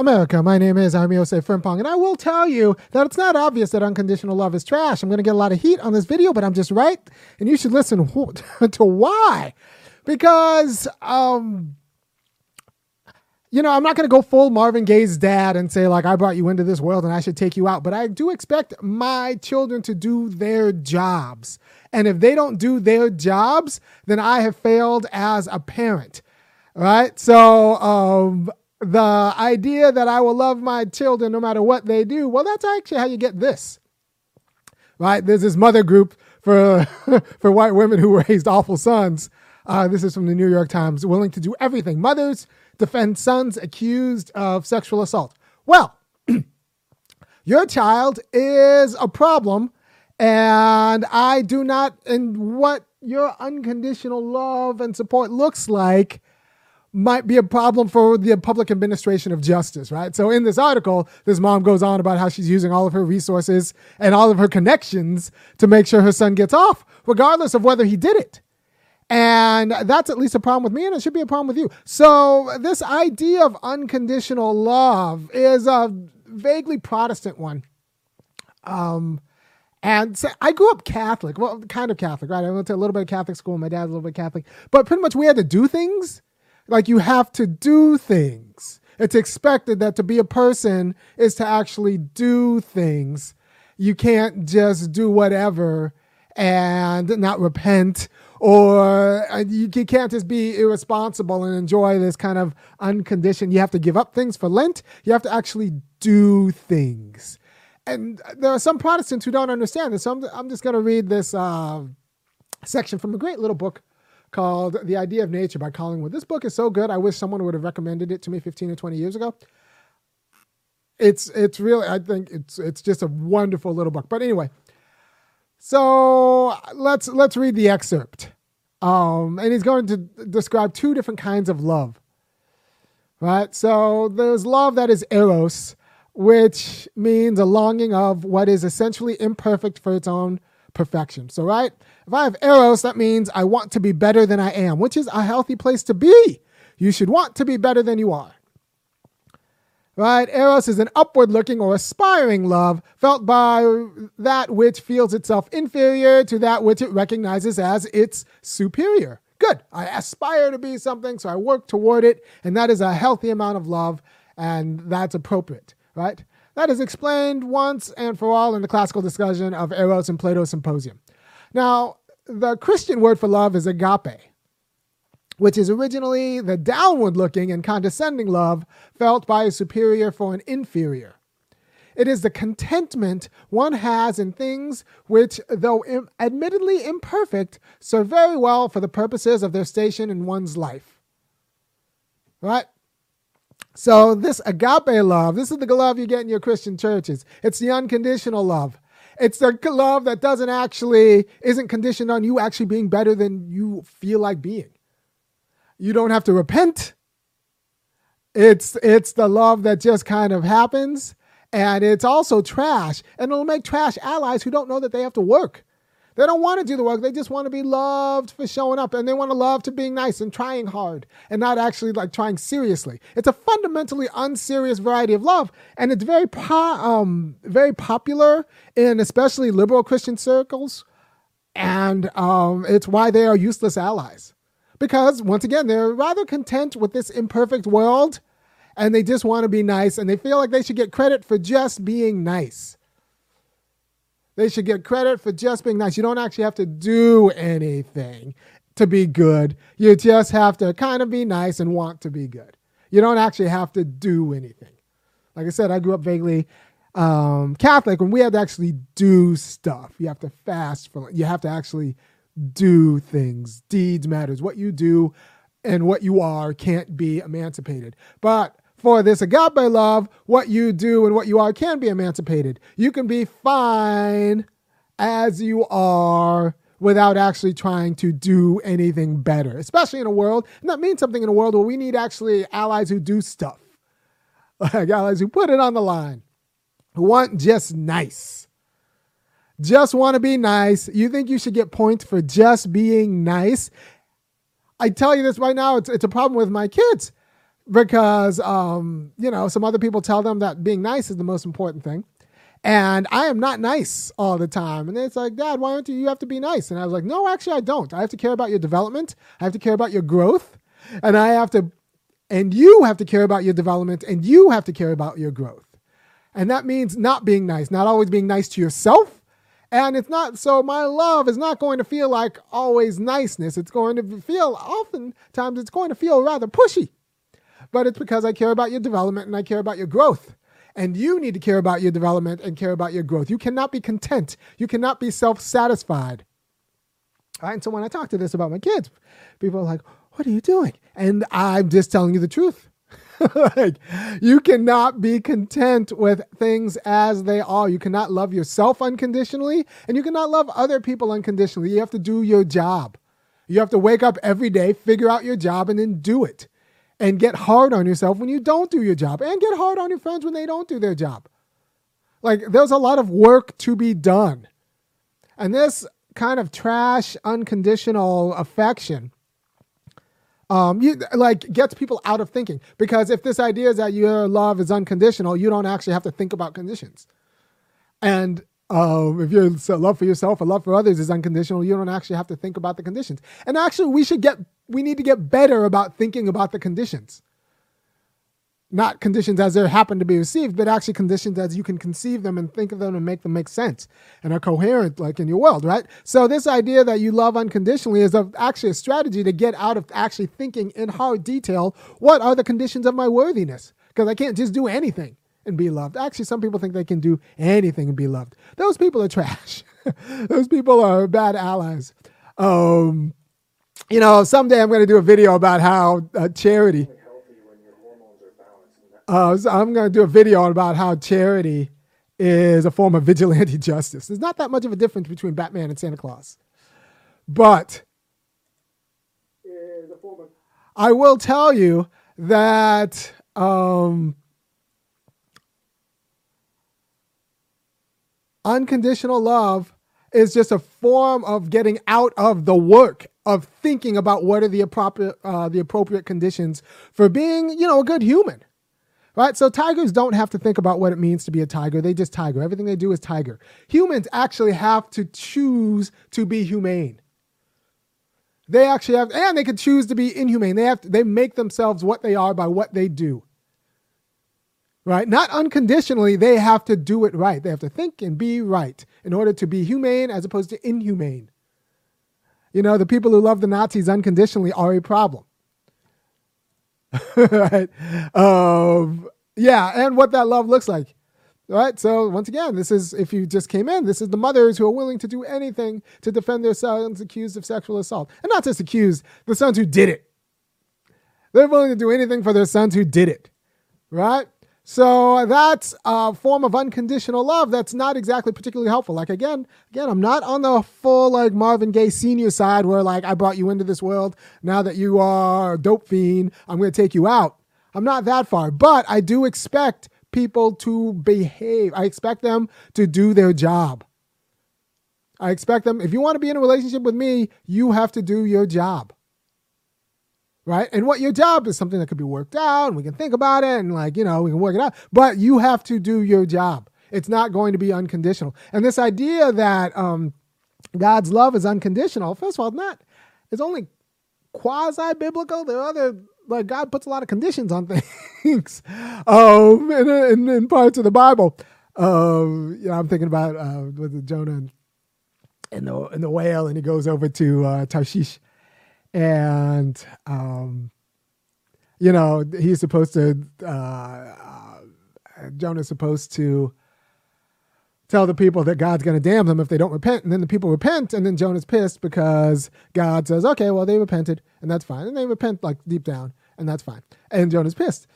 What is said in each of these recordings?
America, my name is Irami Osei-Frimpong, and I will tell you that it's not obvious that unconditional love is trash. I'm going to get a lot of heat on this video, but I'm just right, and you should listen to why. Because, um, you know, I'm not going to go full Marvin Gaye's dad and say, like, I brought you into this world and I should take you out, but I do expect my children to do their jobs. And if they don't do their jobs, then I have failed as a parent. Right? So, um, the idea that I will love my children no matter what they do, well, that's actually how you get this. Right? There's this mother group for for white women who raised awful sons. Uh, this is from the New York Times, willing to do everything. Mothers defend sons accused of sexual assault. Well, your child is a problem, and I do not, and what your unconditional love and support looks like might be a problem for the public administration of justice, right? So in this article, this mom goes on about how she's using all of her resources and all of her connections to make sure her son gets off, regardless of whether he did it. And that's at least a problem with me, and it should be a problem with you. So this idea of unconditional love is a vaguely Protestant one. Um, and so I grew up Catholic, well, kind of Catholic, right? I went to a little bit of Catholic school. My dad's a little bit Catholic, but pretty much we had to do things like you have to do things. It's expected that to be a person is to actually do things. You can't just do whatever and not repent or you can't just be irresponsible and enjoy this kind of unconditioned. You have to give up things for Lent. You have to actually do things. And there are some Protestants who don't understand this. So I'm, I'm just going to read this uh, section from a great little book called The Idea of Nature by Collingwood. This book is so good. I wish someone would have recommended it to me 15 or 20 years ago. It's it's really I think it's it's just a wonderful little book. But anyway, so let's let's read the excerpt. Um, and he's going to describe two different kinds of love. Right? So there's love that is eros, which means a longing of what is essentially imperfect for its own perfection. So, right? If I have eros, that means I want to be better than I am, which is a healthy place to be. You should want to be better than you are. Right? Eros is an upward looking or aspiring love felt by that which feels itself inferior to that which it recognizes as its superior. Good. I aspire to be something, so I work toward it, and that is a healthy amount of love, and that's appropriate, right? That is explained once and for all in the classical discussion of Eros and Plato's Symposium. Now, the Christian word for love is agape, which is originally the downward looking and condescending love felt by a superior for an inferior. It is the contentment one has in things which, though Im- admittedly imperfect, serve very well for the purposes of their station in one's life. Right? So, this agape love, this is the love you get in your Christian churches. It's the unconditional love. It's the love that doesn't actually, isn't conditioned on you actually being better than you feel like being. You don't have to repent. It's, it's the love that just kind of happens. And it's also trash. And it'll make trash allies who don't know that they have to work. They don't want to do the work. They just want to be loved for showing up and they want to love to being nice and trying hard and not actually like trying seriously. It's a fundamentally unserious variety of love and it's very po- um very popular in especially liberal Christian circles and um it's why they are useless allies. Because once again, they're rather content with this imperfect world and they just want to be nice and they feel like they should get credit for just being nice. They should get credit for just being nice. You don't actually have to do anything to be good. You just have to kind of be nice and want to be good. You don't actually have to do anything. Like I said, I grew up vaguely um, Catholic when we had to actually do stuff. You have to fast for. You have to actually do things. Deeds matters. What you do and what you are can't be emancipated. But for this agape love, what you do and what you are can be emancipated. You can be fine as you are without actually trying to do anything better, especially in a world, and that means something in a world where we need actually allies who do stuff, like allies who put it on the line, who want just nice. Just want to be nice. You think you should get points for just being nice? I tell you this right now, it's, it's a problem with my kids because um, you know some other people tell them that being nice is the most important thing. And I am not nice all the time. And it's like, Dad, why don't you? You have to be nice. And I was like, No, actually, I don't. I have to care about your development. I have to care about your growth. And I have to, and you have to care about your development. And you have to care about your growth. And that means not being nice, not always being nice to yourself. And it's not, so my love is not going to feel like always niceness. It's going to feel, oftentimes, it's going to feel rather pushy. But it's because I care about your development and I care about your growth. And you need to care about your development and care about your growth. You cannot be content. You cannot be self satisfied. Right? And so when I talk to this about my kids, people are like, What are you doing? And I'm just telling you the truth. like, you cannot be content with things as they are. You cannot love yourself unconditionally, and you cannot love other people unconditionally. You have to do your job. You have to wake up every day, figure out your job, and then do it. And get hard on yourself when you don't do your job, and get hard on your friends when they don't do their job. Like, there's a lot of work to be done. And this kind of trash, unconditional affection um, you like gets people out of thinking because if this idea is that your love is unconditional, you don't actually have to think about conditions. And um, if your love for yourself or love for others is unconditional, you don't actually have to think about the conditions. And actually, we should get we need to get better about thinking about the conditions not conditions as they happen to be received, but actually conditions as you can conceive them and think of them and make them make sense and are coherent, like in your world, right? So this idea that you love unconditionally is a, actually a strategy to get out of actually thinking in hard detail what are the conditions of my worthiness, because I can't just do anything and be loved. Actually, some people think they can do anything and be loved. Those people are trash. Those people are bad allies. Um, you know, someday I'm going to do a video about how uh, charity uh, so I'm going to do a video about how charity is a form of vigilante justice. There's not that much of a difference between Batman and Santa Claus. But I will tell you that um, unconditional love is just a form of getting out of the work of thinking about what are the appropriate uh, the appropriate conditions for being, you know, a good human. Right? So tigers don't have to think about what it means to be a tiger. They just tiger. Everything they do is tiger. Humans actually have to choose to be humane. They actually have, and they can choose to be inhumane. They have, to, they make themselves what they are by what they do. Right? Not unconditionally, they have to do it right. They have to think and be right in order to be humane as opposed to inhumane. You know, the people who love the Nazis unconditionally are a problem. right? Um, yeah, and what that love looks like. Right? So, once again, this is, if you just came in, this is the mothers who are willing to do anything to defend their sons accused of sexual assault. And not just accused, the sons who did it. They're willing to do anything for their sons who did it. Right? So that's a form of unconditional love that's not exactly particularly helpful. Like again, again, I'm not on the full like Marvin Gaye senior side where like I brought you into this world. Now that you are a dope fiend, I'm going to take you out. I'm not that far, but I do expect people to behave. I expect them to do their job. I expect them, if you want to be in a relationship with me, you have to do your job right? And what your job is something that could be worked out and we can think about it and like, you know, we can work it out. But you have to do your job. It's not going to be unconditional. And this idea that um, God's love is unconditional, first of all, not it's only quasi biblical. There are other like God puts a lot of conditions on things um, in, in, in parts of the Bible. Um, you know, I'm thinking about uh, with Jonah and the and the whale, and he goes over to uh, Tarshish, and um, you know he's supposed to uh, uh, Jonah's supposed to tell the people that God's going to damn them if they don't repent, and then the people repent, and then Jonah's pissed because God says, "Okay, well they repented, and that's fine," and they repent like deep down, and that's fine, and Jonah's pissed,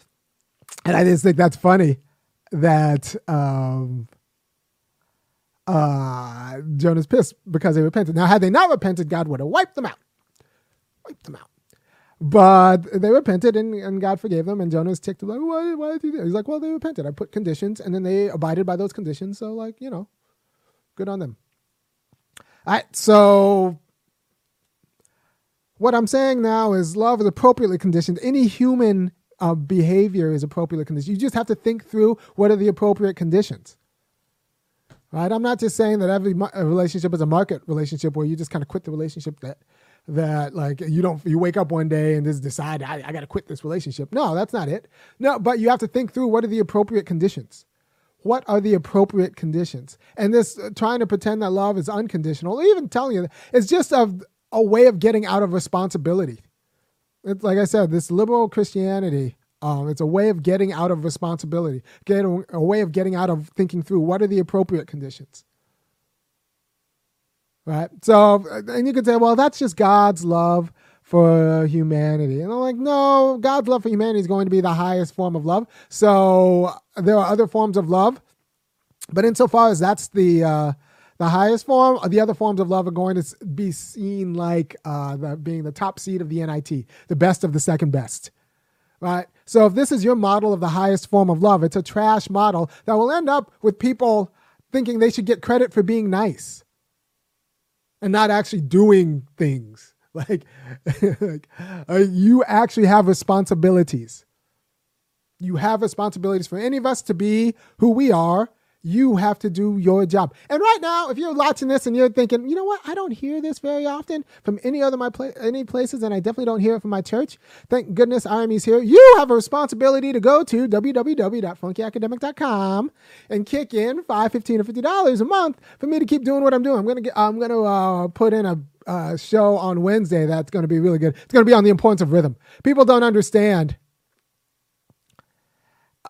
and I just think that's funny that. Um, uh, Jonah's pissed because they repented. Now, had they not repented, God would have wiped them out wiped them out. But they repented and, and God forgave them. And Jonah was ticked like, why, why did you do? He's like, well, they repented. I put conditions and then they abided by those conditions. So, like, you know, good on them. All right. So, what I'm saying now is love is appropriately conditioned. Any human uh, behavior is appropriately conditioned. You just have to think through what are the appropriate conditions. Right? I'm not just saying that every relationship is a market relationship where you just kind of quit the relationship that that like you don't you wake up one day and just decide I, I got to quit this relationship. No, that's not it. No, but you have to think through what are the appropriate conditions. What are the appropriate conditions? And this uh, trying to pretend that love is unconditional, even telling you it's just a, a way of getting out of responsibility. It's like I said, this liberal Christianity. Um, it's a way of getting out of responsibility, getting a way of getting out of thinking through what are the appropriate conditions right? So, and you could say, well, that's just God's love for humanity. And I'm like, no, God's love for humanity is going to be the highest form of love. So there are other forms of love, but insofar as that's the uh, the highest form, the other forms of love are going to be seen like uh, the, being the top seed of the NIT, the best of the second best. Right? So if this is your model of the highest form of love, it's a trash model that will end up with people thinking they should get credit for being nice and not actually doing things. Like, like uh, you actually have responsibilities. You have responsibilities for any of us to be who we are you have to do your job. And right now, if you're watching this and you're thinking, you know what, I don't hear this very often from any other my pla- any places, and I definitely don't hear it from my church. Thank goodness Irami's here. You have a responsibility to go to www.funkyacademic.com and kick in five, fifteen, or fifty dollars a month for me to keep doing what I'm doing. I'm gonna get, I'm gonna uh, put in a uh, show on Wednesday that's going to be really good. It's going to be on the importance of rhythm. People don't understand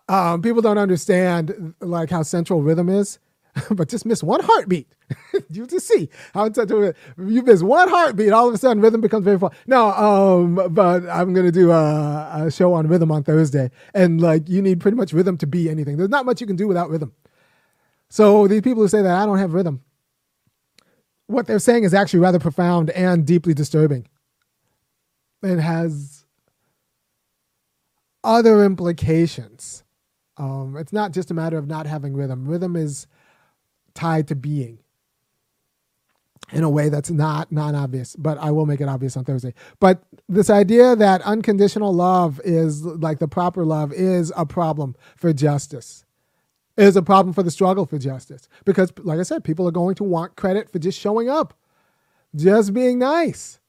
um, people don't understand like how central rhythm is, but just miss one heartbeat. you just see how central you miss one heartbeat, all of a sudden rhythm becomes very fun. No, um, but I'm gonna do a, a show on rhythm on Thursday, and like you need pretty much rhythm to be anything. There's not much you can do without rhythm. So these people who say that I don't have rhythm, what they're saying is actually rather profound and deeply disturbing. It has other implications um, it's not just a matter of not having rhythm. Rhythm is tied to being in a way that's not non-obvious, but I will make it obvious on Thursday. But this idea that unconditional love is like the proper love is a problem for justice. Is a problem for the struggle for justice because, like I said, people are going to want credit for just showing up, just being nice,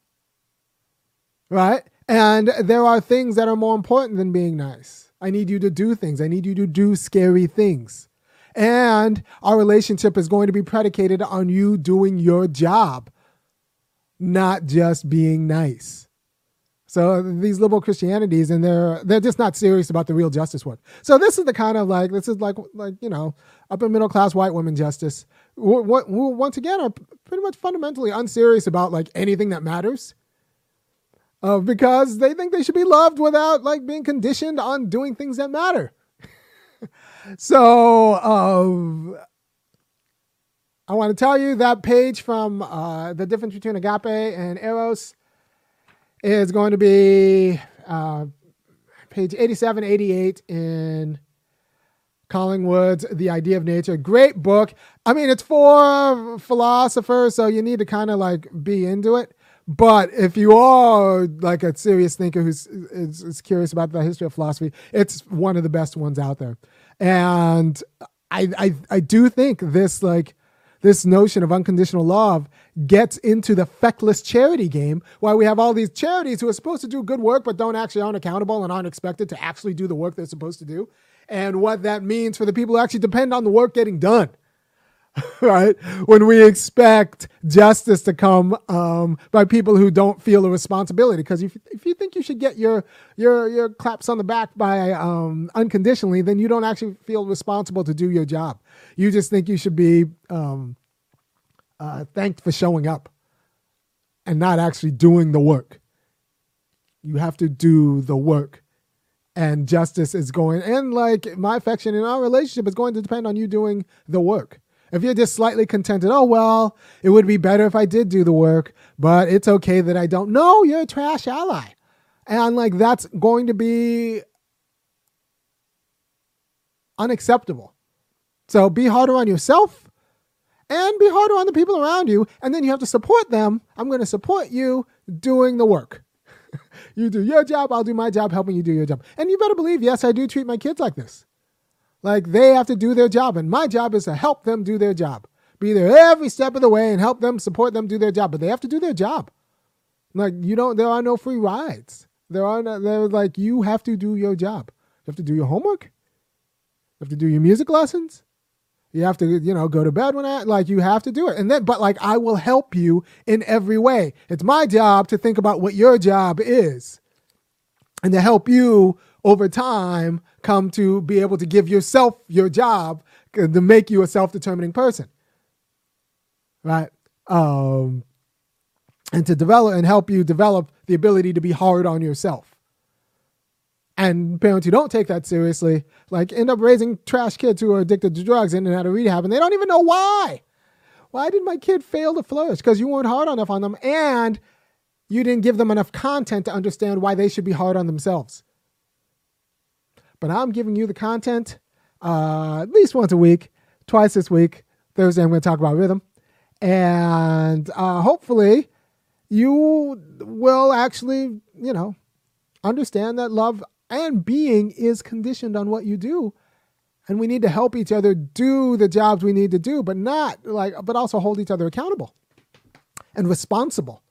right? And there are things that are more important than being nice I need you to do things. I need you to do scary things. And our relationship is going to be predicated on you doing your job, not just being nice. So these liberal Christianities, and they're they're just not serious about the real justice work. So this is the kind of like this is like like you know upper middle class white women justice. Who once again are pretty much fundamentally unserious about like anything that matters uh, because they think they should be loved without like being conditioned on doing things that matter. so uh, I want to tell you that page from uh, the difference between agape and eros is going to be uh, page 87, 88 in Collingwood's The Idea of Nature. Great book. I mean, it's for philosophers, so you need to kind of like be into it. But if you are like a serious thinker who's is, is, curious about the history of philosophy, it's one of the best ones out there. And I, I, I do think this like this notion of unconditional love gets into the feckless charity game, where we have all these charities who are supposed to do good work but don't actually aren't accountable and aren't expected to actually do the work they're supposed to do, and what that means for the people who actually depend on the work getting done. right? When we expect justice to come um, by people who don't feel a responsibility, because if, if you think you should get your your your claps on the back by um, unconditionally, then you don't actually feel responsible to do your job. You just think you should be um, uh, thanked for showing up and not actually doing the work. You have to do the work. And justice is going, and like my affection in our relationship is going to depend on you doing the work if you're just slightly contented, oh, well, it would be better if I did do the work, but it's okay that I don't. No, you're a trash ally. And like that's going to be unacceptable. So be harder on yourself and be harder on the people around you. And then you have to support them. I'm going to support you doing the work. you do your job, I'll do my job helping you do your job. And you better believe, yes, I do treat my kids like this. Like they have to do their job, and my job is to help them do their job. Be there every step of the way and help them, support them do their job. But they have to do their job. Like you don't, there are no free rides. There are no, they're like you have to do your job. You have to do your homework. You have to do your music lessons. You have to, you know, go to bed when I like you have to do it. And then but like I will help you in every way. It's my job to think about what your job is and to help you over time come to be able to give yourself your job to make you a self-determining person. Right? Um and to develop and help you develop the ability to be hard on yourself. And parents who don't take that seriously, like end up raising trash kids who are addicted to drugs in and out of rehab, and they don't even know why. Why did my kid fail to flourish? Because you weren't hard enough on them, and you didn't give them enough content to understand why they should be hard on themselves. But I'm giving you the content uh, at least once a week, twice this week. Thursday, I'm going to talk about rhythm. And uh, hopefully, you will actually, you know, understand that love and being is conditioned on what you do and we need to help each other do the jobs we need to do but not like but also hold each other accountable and responsible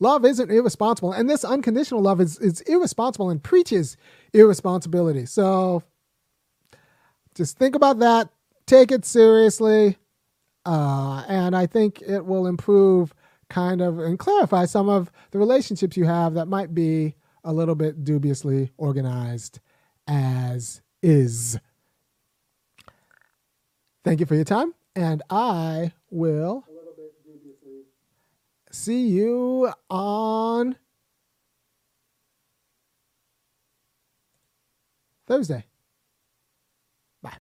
love isn't irresponsible and this unconditional love is, is irresponsible and preaches irresponsibility so just think about that take it seriously uh, and i think it will improve kind of and clarify some of the relationships you have that might be a little bit dubiously organized as is. Thank you for your time, and I will see you on Thursday.